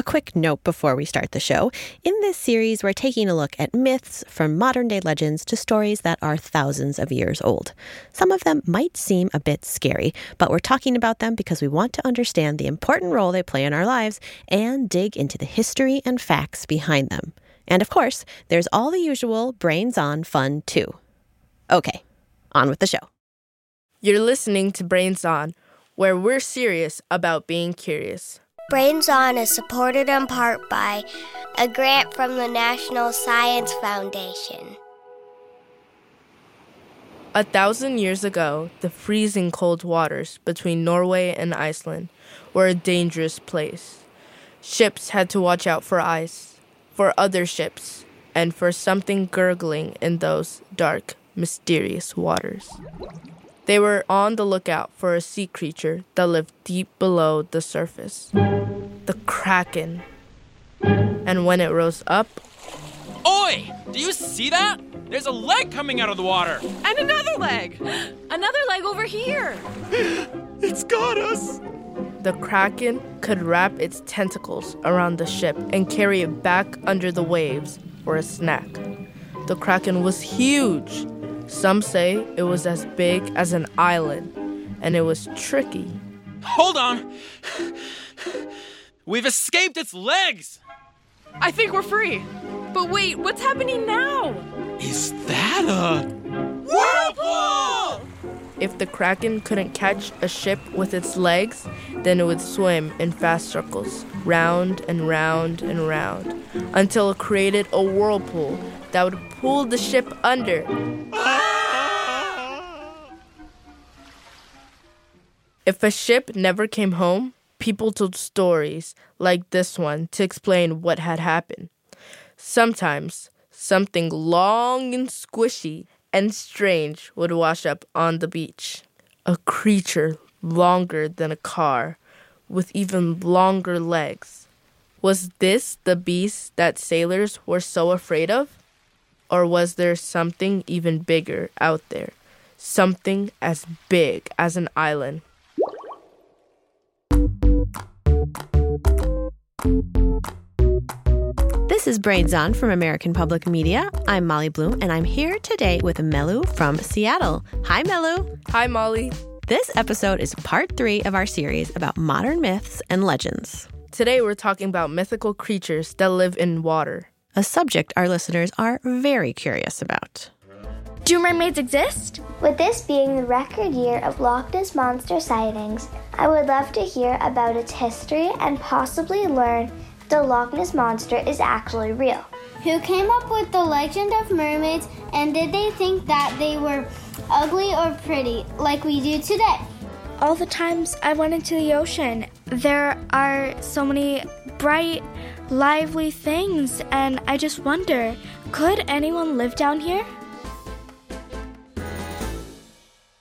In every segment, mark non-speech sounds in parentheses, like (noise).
A quick note before we start the show. In this series, we're taking a look at myths from modern day legends to stories that are thousands of years old. Some of them might seem a bit scary, but we're talking about them because we want to understand the important role they play in our lives and dig into the history and facts behind them. And of course, there's all the usual brains on fun too. Okay, on with the show. You're listening to Brains On, where we're serious about being curious. Brains On is supported in part by a grant from the National Science Foundation. A thousand years ago, the freezing cold waters between Norway and Iceland were a dangerous place. Ships had to watch out for ice, for other ships, and for something gurgling in those dark, mysterious waters. They were on the lookout for a sea creature that lived deep below the surface the Kraken. And when it rose up, Oi! Do you see that? There's a leg coming out of the water! And another leg! (gasps) Another leg over here! (gasps) It's got us! the Kraken could wrap its tentacles around the ship and carry it back under the waves for a snack. The Kraken was huge. Some say it was as big as an island, and it was tricky. Hold on! We've escaped its legs! I think we're free. But wait, what's happening now? Is that a. Whirlpool! If the Kraken couldn't catch a ship with its legs, then it would swim in fast circles, round and round and round, until it created a whirlpool that would pull the ship under. If a ship never came home, people told stories like this one to explain what had happened. Sometimes something long and squishy and strange would wash up on the beach. A creature longer than a car, with even longer legs. Was this the beast that sailors were so afraid of? Or was there something even bigger out there? Something as big as an island? This is Brains On from American Public Media. I'm Molly Bloom, and I'm here today with Melu from Seattle. Hi, Melu. Hi, Molly. This episode is part three of our series about modern myths and legends, Today we're talking about mythical creatures that live in water. A subject our listeners are very curious about. Do mermaids exist? With this being the record year of Loch Ness Monster sightings, I would love to hear about its history and possibly learn if the Loch Ness Monster is actually real. Who came up with the legend of mermaids and did they think that they were ugly or pretty like we do today? All the times I went into the ocean, there are so many bright, lively things, and I just wonder could anyone live down here?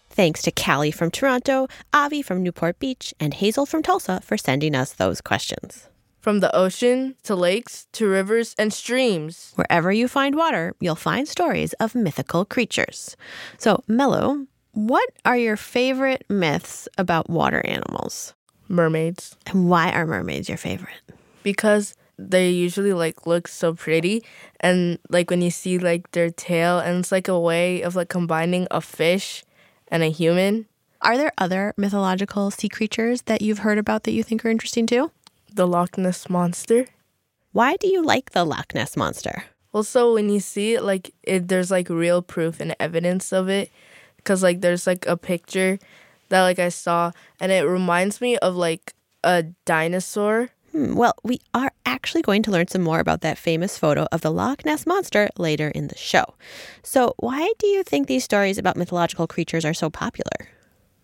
Thanks to Callie from Toronto, Avi from Newport Beach, and Hazel from Tulsa for sending us those questions. From the ocean to lakes to rivers and streams. Wherever you find water, you'll find stories of mythical creatures. So, Melu, what are your favorite myths about water animals? Mermaids. And why are mermaids your favorite? because they usually like look so pretty. And like when you see like their tail and it's like a way of like combining a fish and a human. Are there other mythological sea creatures that you've heard about that you think are interesting too? the loch ness monster. Why do you like the Loch Ness monster? well so when you see it like it there's like real proof and evidence of it. Because like there's like a picture that like i saw and it reminds me of like a dinosaur Hmm, well, we are actually going to learn some more about that famous photo of the Loch Ness monster later in the show. So, why do you think these stories about mythological creatures are so popular?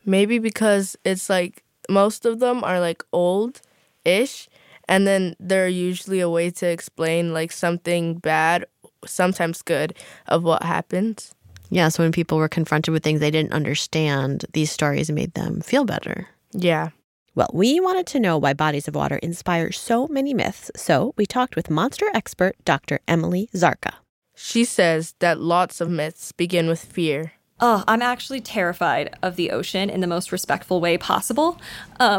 Maybe because it's like most of them are like old ish, and then they're usually a way to explain like something bad, sometimes good, of what happens. Yeah, so when people were confronted with things they didn't understand, these stories made them feel better. Yeah. Well, we wanted to know why bodies of water inspire so many myths, so we talked with monster expert Dr. Emily Zarka. She says that lots of myths begin with fear. Oh, I'm actually terrified of the ocean in the most respectful way possible because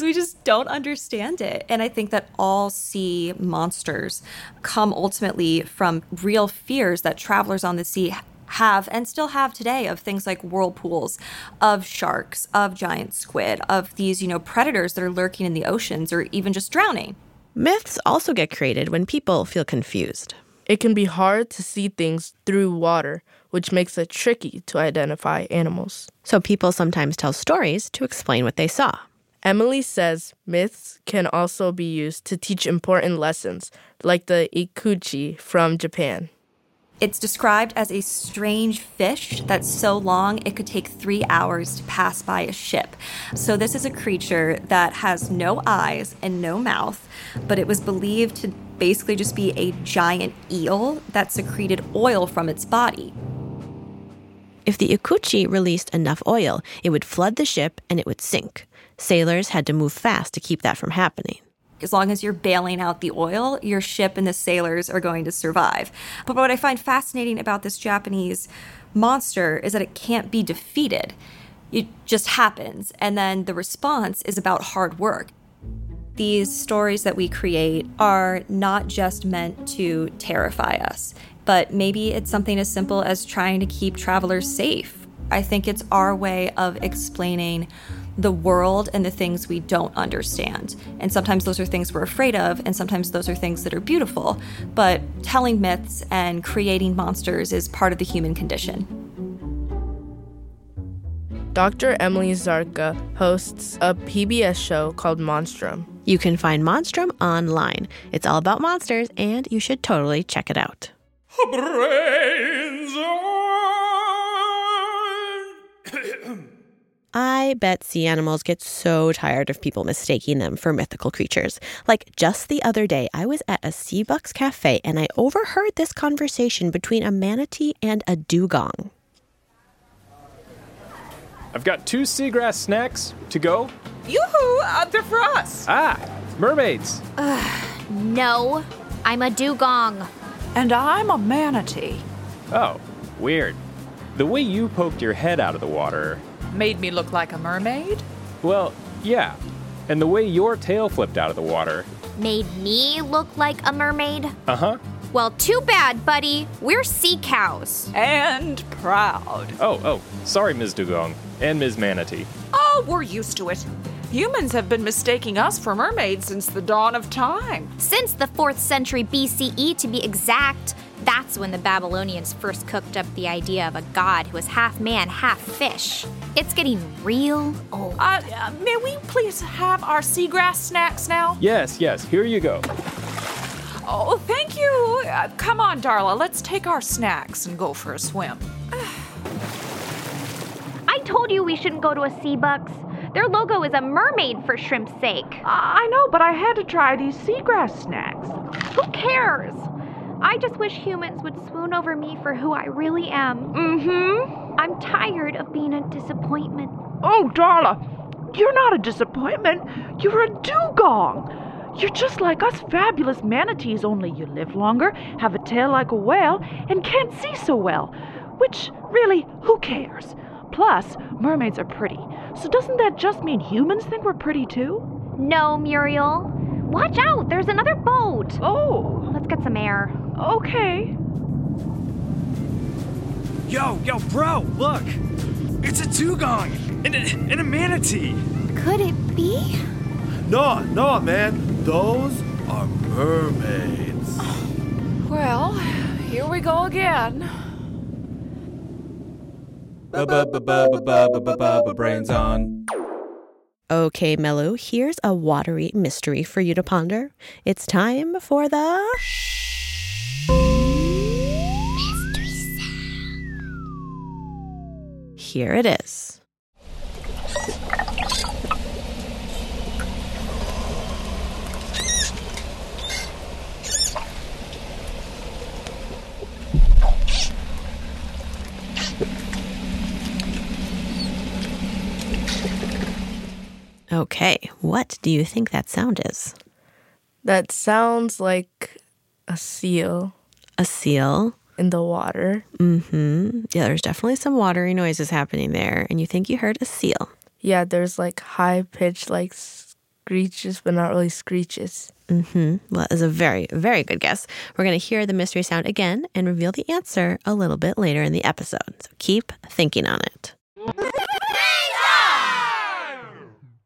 um, (laughs) we just don't understand it. And I think that all sea monsters come ultimately from real fears that travelers on the sea have and still have today of things like whirlpools, of sharks, of giant squid, of these, you know, predators that are lurking in the oceans or even just drowning. Myths also get created when people feel confused. It can be hard to see things through water, which makes it tricky to identify animals. So people sometimes tell stories to explain what they saw. Emily says myths can also be used to teach important lessons, like the ikuchi from Japan. It's described as a strange fish that's so long it could take three hours to pass by a ship. So, this is a creature that has no eyes and no mouth, but it was believed to basically just be a giant eel that secreted oil from its body. If the Ikuchi released enough oil, it would flood the ship and it would sink. Sailors had to move fast to keep that from happening as long as you're bailing out the oil, your ship and the sailors are going to survive. But what I find fascinating about this Japanese monster is that it can't be defeated. It just happens. And then the response is about hard work. These stories that we create are not just meant to terrify us, but maybe it's something as simple as trying to keep travelers safe. I think it's our way of explaining the world and the things we don't understand. And sometimes those are things we're afraid of, and sometimes those are things that are beautiful. But telling myths and creating monsters is part of the human condition. Dr. Emily Zarka hosts a PBS show called Monstrum. You can find Monstrum online. It's all about monsters, and you should totally check it out. Brains I bet sea animals get so tired of people mistaking them for mythical creatures. Like just the other day, I was at a Seabucks cafe and I overheard this conversation between a manatee and a dugong. I've got two seagrass snacks to go. Yoo-hoo! Uh, they're for us. Ah, mermaids. Uh, no, I'm a dugong. And I'm a manatee. Oh, weird. The way you poked your head out of the water Made me look like a mermaid? Well, yeah. And the way your tail flipped out of the water. Made me look like a mermaid? Uh huh. Well, too bad, buddy. We're sea cows. And proud. Oh, oh. Sorry, Ms. Dugong. And Ms. Manatee. Oh, we're used to it. Humans have been mistaking us for mermaids since the dawn of time. Since the 4th century BCE, to be exact. That's when the Babylonians first cooked up the idea of a god who was half man, half fish. It's getting real old. Uh, uh, may we please have our seagrass snacks now? Yes, yes, here you go. Oh, thank you. Uh, come on, Darla, let's take our snacks and go for a swim. I told you we shouldn't go to a Seabucks. Their logo is a mermaid for shrimp's sake. I know, but I had to try these seagrass snacks. Who cares? I just wish humans would swoon over me for who I really am. Mm hmm. I'm tired of being a disappointment. Oh, Darla, you're not a disappointment. You're a dugong. You're just like us fabulous manatees, only you live longer, have a tail like a whale, and can't see so well. Which, really, who cares? Plus, mermaids are pretty. So doesn't that just mean humans think we're pretty too? No, Muriel. Watch out! There's another boat! Oh! Let's get some air. Okay. Yo, yo, bro, look! It's a dugong and a, and a manatee! Could it be? No, no, man. Those are mermaids. Well, here we go again. Brains on. Okay, Melu, here's a watery mystery for you to ponder. It's time for the. Mystery sound. Here it is. Okay, what do you think that sound is? That sounds like a seal. A seal? in the water. Mm-hmm. Yeah, there's definitely some watery noises happening there, and you think you heard a seal. Yeah, there's like high pitched like screeches, but not really screeches. Mm-hmm. Well, that is a very, very good guess. We're going to hear the mystery sound again and reveal the answer a little bit later in the episode. So keep thinking on it.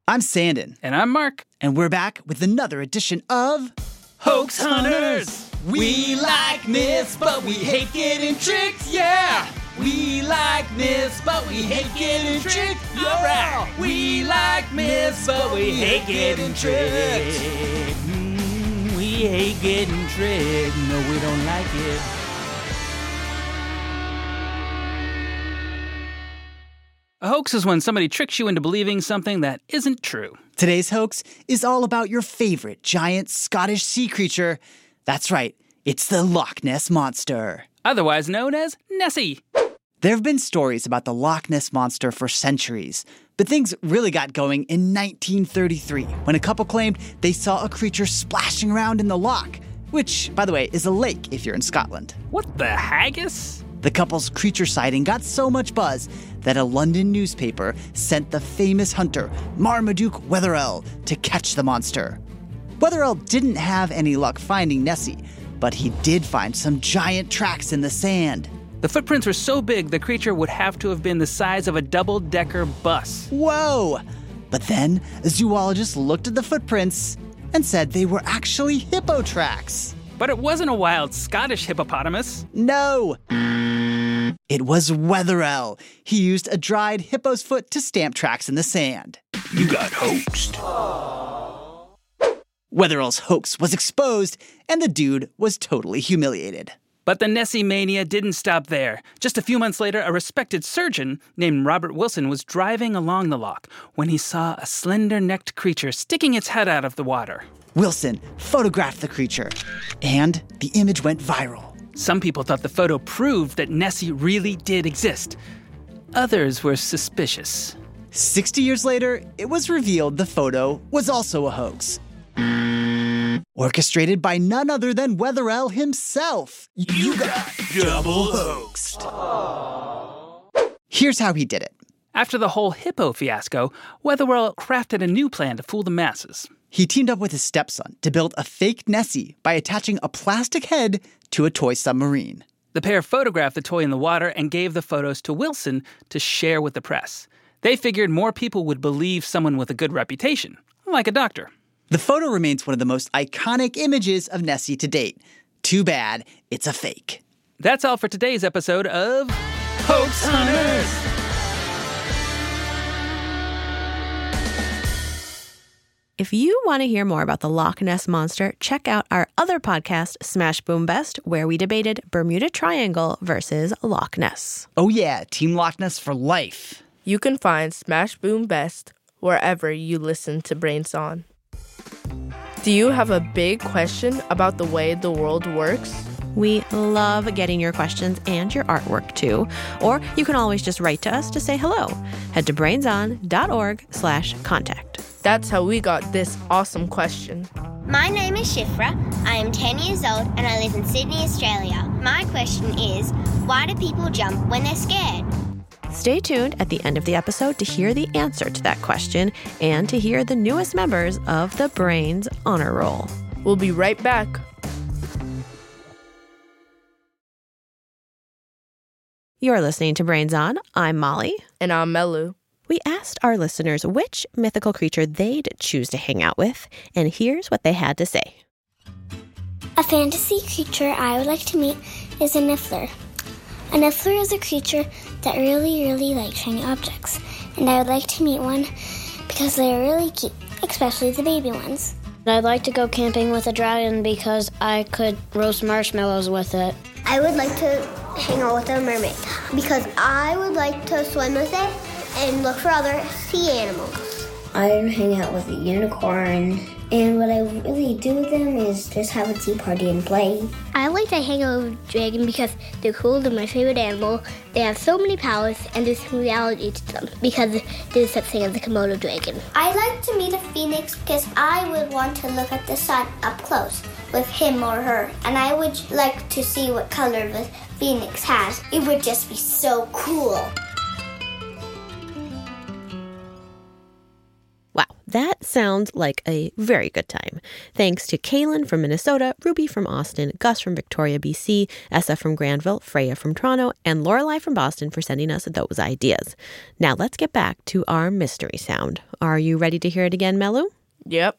I'm Sanden. And I'm Marc. And we're back with another edition of Hoax Hunters. We like myths, but we hate getting tricked, yeah! We like myths, but we hate getting tricked, yeah! Right. We like myths, but we hate getting tricked. Mm, we hate getting tricked. No, we don't like it. A hoax is when somebody tricks you into believing something that isn't true. Today's hoax is all about your favorite giant Scottish sea creature. That's right, it's the Loch Ness Monster. Otherwise known as Nessie. There have been stories about the Loch Ness Monster for centuries, but things really got going in 1933 when a couple claimed they saw a creature splashing around in the loch, which, by the way, is a lake if you're in Scotland. What the haggis? The couple's creature sighting got so much buzz that a London newspaper sent the famous hunter Marmaduke Wetherell to catch the monster. Wetherell didn't have any luck finding Nessie, but he did find some giant tracks in the sand. The footprints were so big the creature would have to have been the size of a double decker bus. Whoa! But then a zoologist looked at the footprints and said they were actually hippo tracks. But it wasn't a wild Scottish hippopotamus. No! It was Wetherell. He used a dried hippo's foot to stamp tracks in the sand. You got hoaxed. Wetherell's hoax was exposed, and the dude was totally humiliated. But the Nessie mania didn't stop there. Just a few months later, a respected surgeon named Robert Wilson was driving along the loch when he saw a slender necked creature sticking its head out of the water. Wilson photographed the creature, and the image went viral. Some people thought the photo proved that Nessie really did exist. Others were suspicious. 60 years later, it was revealed the photo was also a hoax. Orchestrated by none other than Wetherell himself. You got double hoaxed. Here's how he did it. After the whole hippo fiasco, Wetherell crafted a new plan to fool the masses. He teamed up with his stepson to build a fake Nessie by attaching a plastic head to a toy submarine. The pair photographed the toy in the water and gave the photos to Wilson to share with the press. They figured more people would believe someone with a good reputation, like a doctor. The photo remains one of the most iconic images of Nessie to date. Too bad it's a fake. That's all for today's episode of Hoax Hunters. If you want to hear more about the Loch Ness Monster, check out our other podcast, Smash Boom Best, where we debated Bermuda Triangle versus Loch Ness. Oh, yeah, Team Loch Ness for life. You can find Smash Boom Best wherever you listen to Brains On. Do you have a big question about the way the world works? We love getting your questions and your artwork too. Or you can always just write to us to say hello. Head to brainson.org slash contact. That's how we got this awesome question. My name is Shifra. I am 10 years old and I live in Sydney, Australia. My question is why do people jump when they're scared? Stay tuned at the end of the episode to hear the answer to that question and to hear the newest members of the Brains Honor Roll. We'll be right back. You're listening to Brains On. I'm Molly. And I'm Melu. We asked our listeners which mythical creature they'd choose to hang out with, and here's what they had to say. A fantasy creature I would like to meet is a niffler. A niffler is a creature that really, really likes shiny objects, and I would like to meet one because they are really cute, especially the baby ones. I'd like to go camping with a dragon because I could roast marshmallows with it. I would like to hang out with a mermaid because I would like to swim with it and look for other sea animals. I'd hang out with a unicorn. And what I really do with them is just have a tea party and play. I like to hang out with a dragon because they're cool. They're my favorite animal. They have so many powers, and there's reality to them because there's such thing as a Komodo dragon. I like to meet a phoenix because I would want to look at the sun up close. with him or her, and I would like to see what color the phoenix has. It would just be so cool. Wow, that sounds like a very good time. Thanks to Kaylin from Minnesota, Ruby from Austin, Gus from Victoria, BC, Essa from Granville, Freya from Toronto, and Lorelei from Boston for sending us those ideas. Now let's get back to our mystery sound. Are you ready to hear it again, Melu? Yep.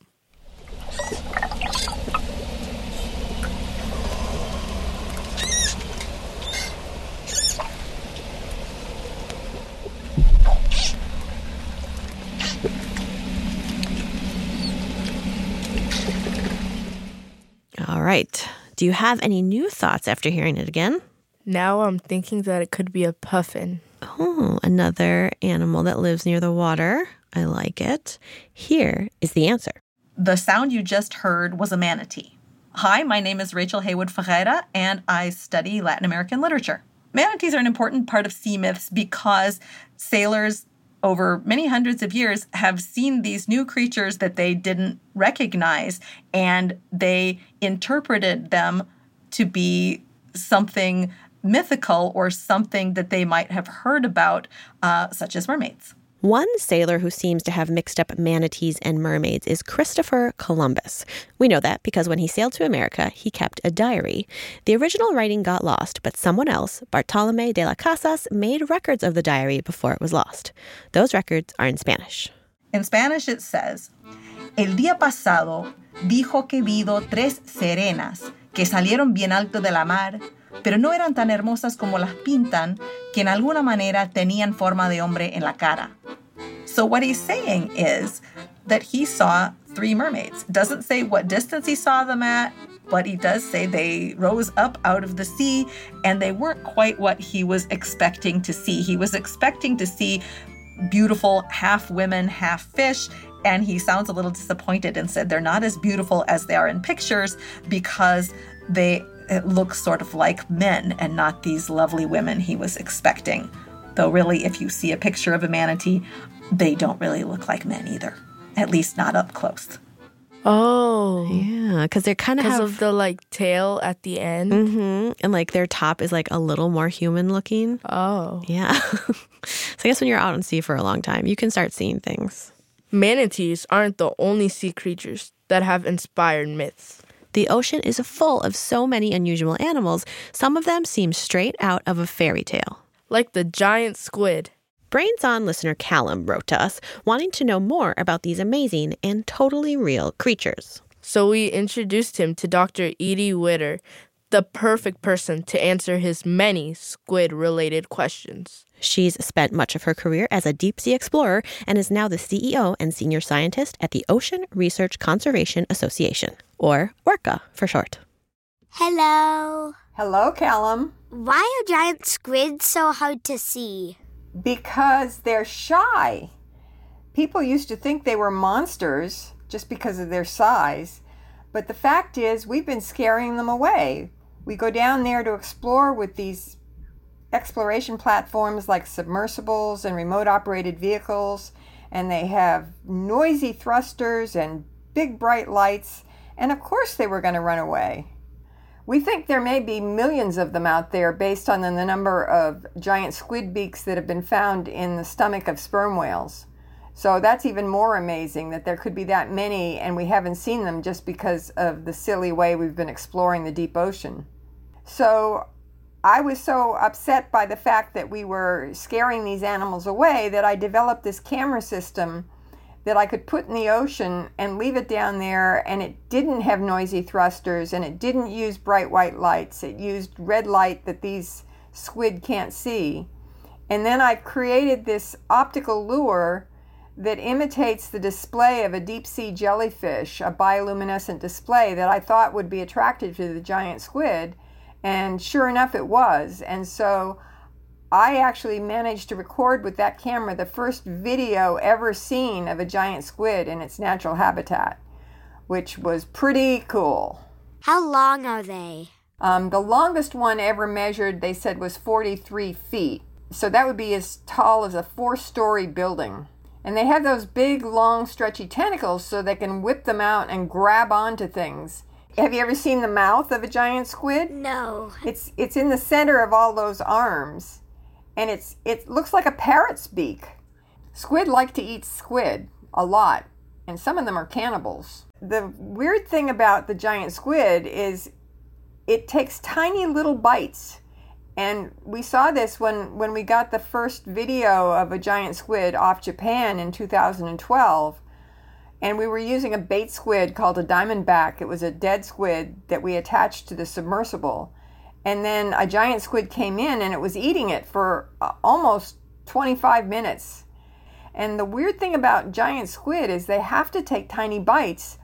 All right. Do you have any new thoughts after hearing it again? Now I'm thinking that it could be a puffin. Oh, another animal that lives near the water. I like it. Here is the answer. The sound you just heard was a manatee. Hi, my name is Rachel Haywood Ferreira, and I study Latin American literature. Manatees are an important part of sea myths because sailors over many hundreds of years have seen these new creatures that they didn't recognize and they interpreted them to be something mythical or something that they might have heard about, uh, such as mermaids. One sailor who seems to have mixed up manatees and mermaids is Christopher Columbus. We know that because when he sailed to America, he kept a diary. The original writing got lost, but someone else, Bartolome de las Casas, made records of the diary before it was lost. Those records are in Spanish. In Spanish, it says, El día pasado dijo que vido tres serenas que salieron bien alto de la mar, pero no eran tan hermosas como las pintan, que en alguna manera tenían forma de hombre en la cara. So what he's saying is that he saw three mermaids. Doesn't say what distance he saw them at, but he does say they rose up out of the sea and they weren't quite what he was expecting to see. He was expecting to see beautiful half women, half fish, and he sounds a little disappointed and said they're not as beautiful as they are in pictures because they it looks sort of like men and not these lovely women he was expecting. Though, really, if you see a picture of a manatee, they don't really look like men either, at least not up close. Oh. Yeah, because they're kind of have. of the like tail at the end. hmm And like their top is like a little more human looking. Oh. Yeah. (laughs) so I guess when you're out on sea for a long time, you can start seeing things. Manatees aren't the only sea creatures that have inspired myths. The ocean is full of so many unusual animals, some of them seem straight out of a fairy tale. Like the giant squid. Brains On listener Callum wrote to us wanting to know more about these amazing and totally real creatures. So we introduced him to Dr. Edie Widder, the perfect person to answer his many squid related questions. She's spent much of her career as a deep sea explorer and is now the CEO and senior scientist at the Ocean Research Conservation Association, or ORCA for short. Hello. Hello, Callum. Why are giant squids so hard to see? Because they're shy. People used to think they were monsters just because of their size, but the fact is, we've been scaring them away. We go down there to explore with these exploration platforms like submersibles and remote operated vehicles, and they have noisy thrusters and big bright lights, and of course they were going to run away. We think there may be millions of them out there based on the number of giant squid beaks that have been found in the stomach of sperm whales. So that's even more amazing that there could be that many and we haven't seen them just because of the silly way we've been exploring the deep ocean. So I was so upset by the fact that we were scaring these animals away that I developed this camera system that I could put in the ocean and leave it down there, and it didn't have noisy thrusters and it didn't use bright white lights. It used red light that these squid can't see. And then I created this optical lure that imitates the display of a deep sea jellyfish, a bioluminescent display that I thought would be attractive to the giant squid. And sure enough, it was. And so I actually managed to record with that camera the first video ever seen of a giant squid in its natural habitat, which was pretty cool. How long are they? Um, the longest one ever measured, they said, was 43 feet. So that would be as tall as a four story building. And they have those big, long, stretchy tentacles so they can whip them out and grab onto things. Have you ever seen the mouth of a giant squid? No. It's it's in the center of all those arms, and it's it looks like a parrot's beak. Squid like to eat squid a lot, and some of them are cannibals. The weird thing about the giant squid is it takes tiny little bites. And we saw this when, when we got the first video of a giant squid off Japan in 2012. And we were using a bait squid called a diamondback. It was a dead squid that we attached to the submersible. And then a giant squid came in and it was eating it for uh, almost 25 minutes. And the weird thing about giant squid is they have to take tiny bites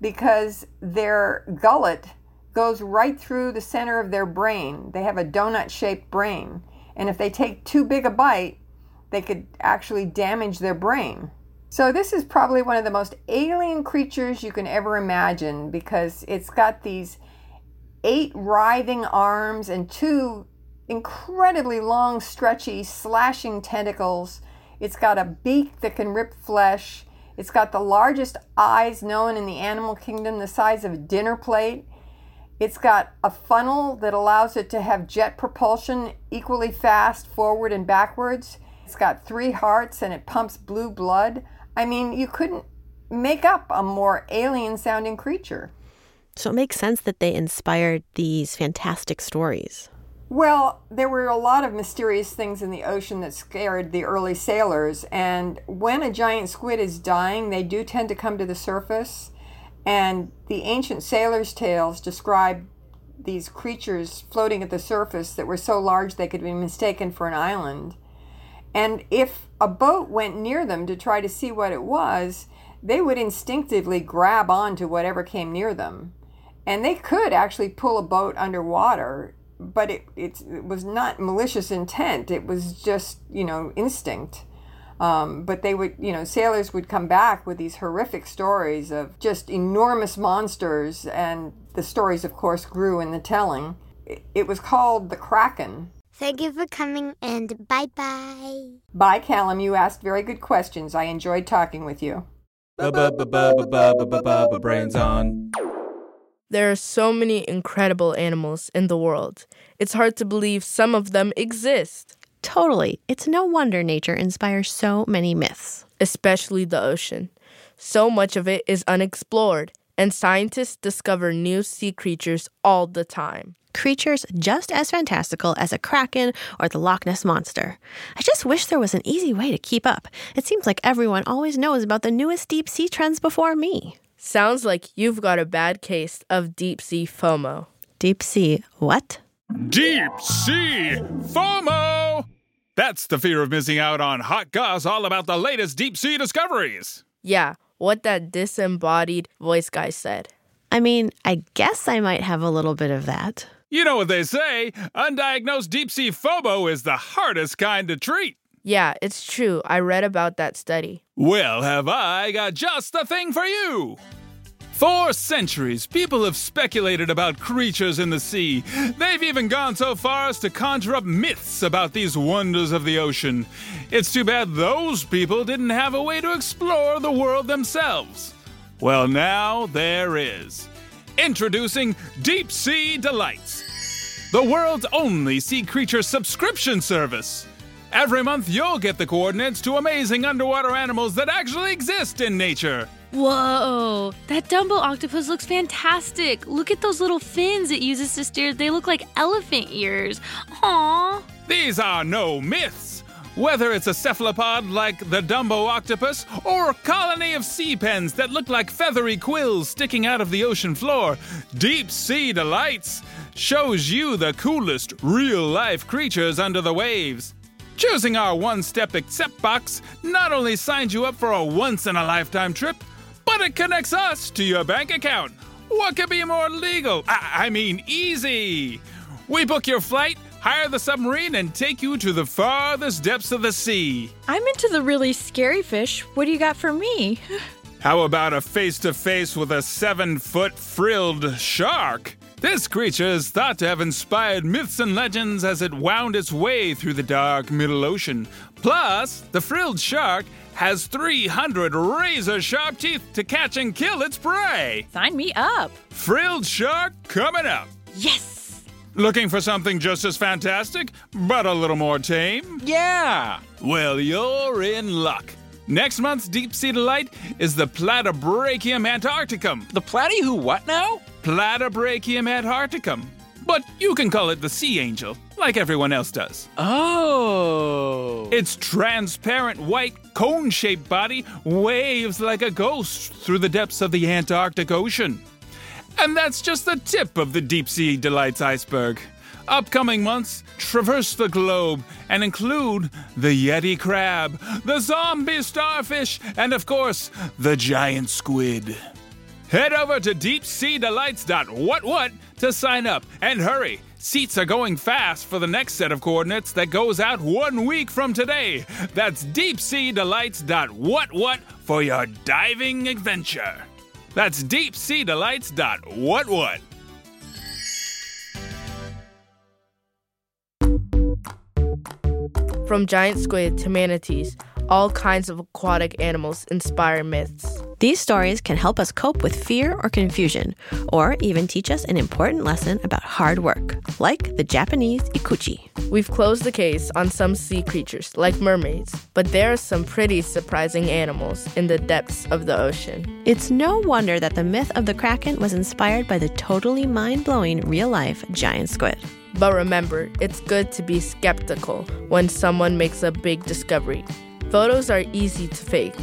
because their gullet goes right through the center of their brain. They have a donut shaped brain. And if they take too big a bite, they could actually damage their brain. So, this is probably one of the most alien creatures you can ever imagine because it's got these eight writhing arms and two incredibly long, stretchy, slashing tentacles. It's got a beak that can rip flesh. It's got the largest eyes known in the animal kingdom, the size of a dinner plate. It's got a funnel that allows it to have jet propulsion equally fast forward and backwards. It's got three hearts and it pumps blue blood. I mean, you couldn't make up a more alien sounding creature. So it makes sense that they inspired these fantastic stories. Well, there were a lot of mysterious things in the ocean that scared the early sailors. And when a giant squid is dying, they do tend to come to the surface. And the ancient sailors' tales describe these creatures floating at the surface that were so large they could be mistaken for an island. And if a boat went near them to try to see what it was, they would instinctively grab onto whatever came near them. And they could actually pull a boat underwater, but it, it, it was not malicious intent. It was just, you know, instinct. Um, but they would, you know, sailors would come back with these horrific stories of just enormous monsters, and the stories, of course, grew in the telling. It, it was called the Kraken. Thank you for coming and bye bye. Bye, Callum. You asked very good questions. I enjoyed talking with you. Brains on. There are so many incredible animals in the world. It's hard to believe some of them exist. Totally. It's no wonder nature inspires so many myths, especially the ocean. So much of it is unexplored, and scientists discover new sea creatures all the time. Creatures just as fantastical as a kraken or the Loch Ness monster. I just wish there was an easy way to keep up. It seems like everyone always knows about the newest deep sea trends before me. Sounds like you've got a bad case of deep sea FOMO. Deep sea what? Deep sea FOMO! That's the fear of missing out on hot goss all about the latest deep sea discoveries. Yeah, what that disembodied voice guy said. I mean, I guess I might have a little bit of that. You know what they say undiagnosed deep sea phobo is the hardest kind to treat. Yeah, it's true. I read about that study. Well, have I got just the thing for you? For centuries, people have speculated about creatures in the sea. They've even gone so far as to conjure up myths about these wonders of the ocean. It's too bad those people didn't have a way to explore the world themselves. Well, now there is. Introducing Deep Sea Delights, the world's only sea creature subscription service. Every month, you'll get the coordinates to amazing underwater animals that actually exist in nature. Whoa, that Dumbo octopus looks fantastic. Look at those little fins it uses to steer. They look like elephant ears. Aww. These are no myths. Whether it's a cephalopod like the Dumbo octopus or a colony of sea pens that look like feathery quills sticking out of the ocean floor, Deep Sea Delights shows you the coolest real life creatures under the waves. Choosing our one step accept box not only signs you up for a once in a lifetime trip, but it connects us to your bank account. What could be more legal? I, I mean, easy. We book your flight, hire the submarine, and take you to the farthest depths of the sea. I'm into the really scary fish. What do you got for me? (laughs) How about a face to face with a seven foot frilled shark? This creature is thought to have inspired myths and legends as it wound its way through the dark Middle Ocean. Plus, the frilled shark has 300 razor sharp teeth to catch and kill its prey. Sign me up. Frilled shark coming up. Yes. Looking for something just as fantastic, but a little more tame? Yeah. Well, you're in luck. Next month's Deep Sea Delight is the Platybrachium antarcticum. The platy who what now? Platybrachium antarcticum. But you can call it the sea angel, like everyone else does. Oh. Its transparent white cone shaped body waves like a ghost through the depths of the Antarctic Ocean. And that's just the tip of the Deep Sea Delights iceberg. Upcoming months traverse the globe and include the Yeti crab, the zombie starfish, and of course, the giant squid. Head over to deepseadelights.whatwhat to sign up and hurry. Seats are going fast for the next set of coordinates that goes out one week from today. That's deepseadelights.whatwhat for your diving adventure. That's deepseadelights.whatwhat. From giant squid to manatees, all kinds of aquatic animals inspire myths. These stories can help us cope with fear or confusion, or even teach us an important lesson about hard work, like the Japanese ikuchi. We've closed the case on some sea creatures, like mermaids, but there are some pretty surprising animals in the depths of the ocean. It's no wonder that the myth of the Kraken was inspired by the totally mind blowing real life giant squid. But remember, it's good to be skeptical when someone makes a big discovery. Photos are easy to fake.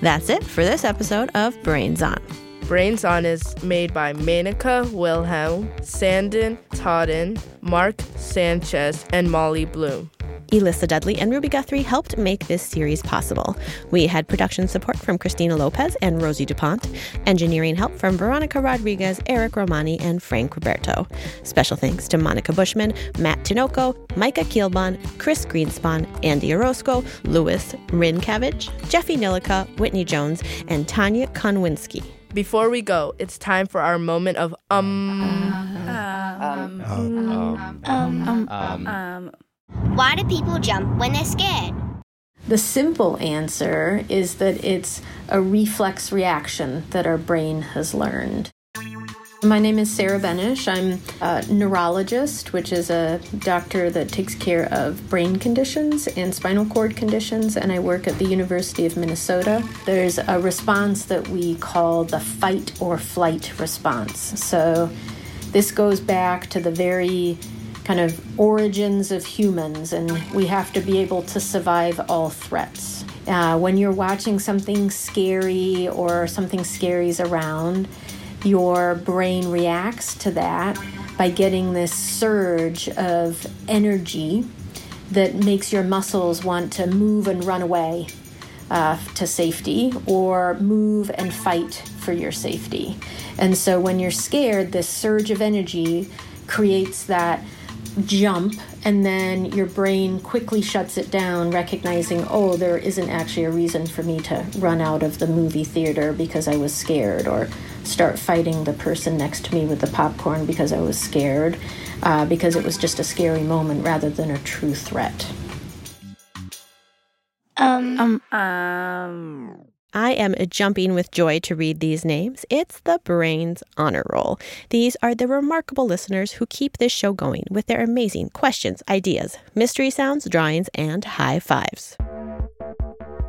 That's it for this episode of Brains On. Brains On is made by Menaka Wilhelm, Sanden Totten, Marc Sanchez, and Molly Bloom. Elissa Dudley and Ruby Guthrie helped make this series possible. We had production support from Christina Lopez and Rosie DuPont, engineering help from Veronica Rodriguez, Eric Romani, and Frank Roberto. Special thanks to Monica Bushman, Matt Tinoco, Micah Kielbon, Chris Greenspan, Andy Orozco, Louis Rinkavage, Jeffy Nilica, Whitney Jones, and Tanya Konwinski. Before we go, it's time for our moment of um. Um. Um. Um. Um. um. Why do people jump when they're scared? The simple answer is that it's a reflex reaction that our brain has learned. My name is Sarah Benish. I'm a neurologist, which is a doctor that takes care of brain conditions and spinal cord conditions, and I work at the University of Minnesota. There's a response that we call the fight or flight response. So this goes back to the very kind of origins of humans, and we have to be able to survive all threats. Uh, when you're watching something scary or something scary's around, your brain reacts to that by getting this surge of energy that makes your muscles want to move and run away uh, to safety or move and fight for your safety. And so when you're scared, this surge of energy creates that jump and then your brain quickly shuts it down recognizing oh there isn't actually a reason for me to run out of the movie theater because i was scared or start fighting the person next to me with the popcorn because i was scared uh, because it was just a scary moment rather than a true threat um um um I am jumping with joy to read these names. It's the Brains Honor Roll. These are the remarkable listeners who keep this show going with their amazing questions, ideas, mystery sounds, drawings, and high fives.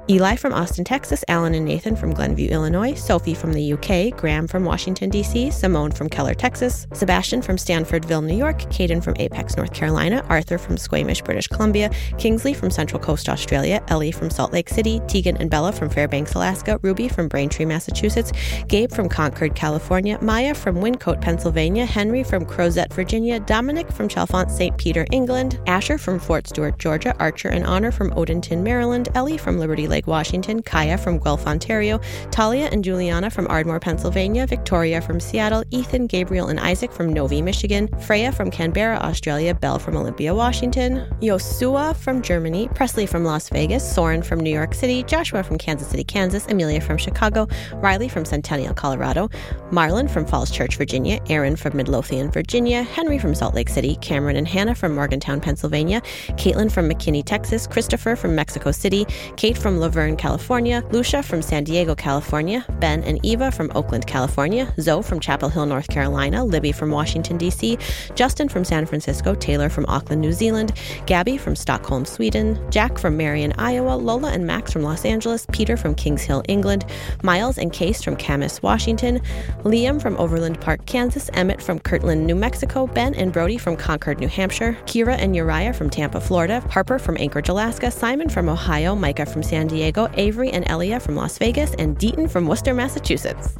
Eli from Austin, Texas, Alan and Nathan from Glenview, Illinois, Sophie from the UK, Graham from Washington, D.C., Simone from Keller, Texas, Sebastian from Stanfordville, New York, Caden from Apex, North Carolina, Arthur from Squamish, British Columbia, Kingsley from Central Coast, Australia, Ellie from Salt Lake City, Tegan and Bella from Fairbanks, Alaska, Ruby from Braintree, Massachusetts, Gabe from Concord, California, Maya from Wyncote, Pennsylvania, Henry from Crozet, Virginia, Dominic from Chalfont, St. Peter, England, Asher from Fort Stewart, Georgia, Archer and Honor from Odenton, Maryland, Ellie from Liberty Lake, Lake, Washington, Kaya from Guelph, Ontario, Talia and Juliana from Ardmore, Pennsylvania, Victoria from Seattle, Ethan, Gabriel, and Isaac from Novi, Michigan, Freya from Canberra, Australia, Belle from Olympia, Washington, Yosua from Germany, Presley from Las Vegas, Soren from New York City, Joshua from Kansas City, Kansas, Amelia from Chicago, Riley from Centennial, Colorado, Marlon from Falls Church, Virginia, Aaron from Midlothian, Virginia, Henry from Salt Lake City, Cameron and Hannah from Morgantown, Pennsylvania, Caitlin from McKinney, Texas, Christopher from Mexico City, Kate from La Verne, California, Lucia from San Diego, California, Ben and Eva from Oakland, California, Zoe from Chapel Hill, North Carolina, Libby from Washington, D.C., Justin from San Francisco, Taylor from Auckland, New Zealand, Gabby from Stockholm, Sweden, Jack from Marion, Iowa, Lola and Max from Los Angeles, Peter from Kings Hill, England, Miles and Case from Camas, Washington, Liam from Overland Park, Kansas, Emmett from Kirtland, New Mexico, Ben and Brody from Concord, New Hampshire, Kira and Uriah from Tampa, Florida, Harper from Anchorage, Alaska, Simon from Ohio, Micah from San Diego, Avery and Elia from Las Vegas, and Deaton from Worcester, Massachusetts.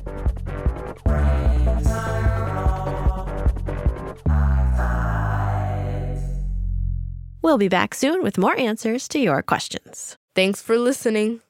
We'll be back soon with more answers to your questions. Thanks for listening.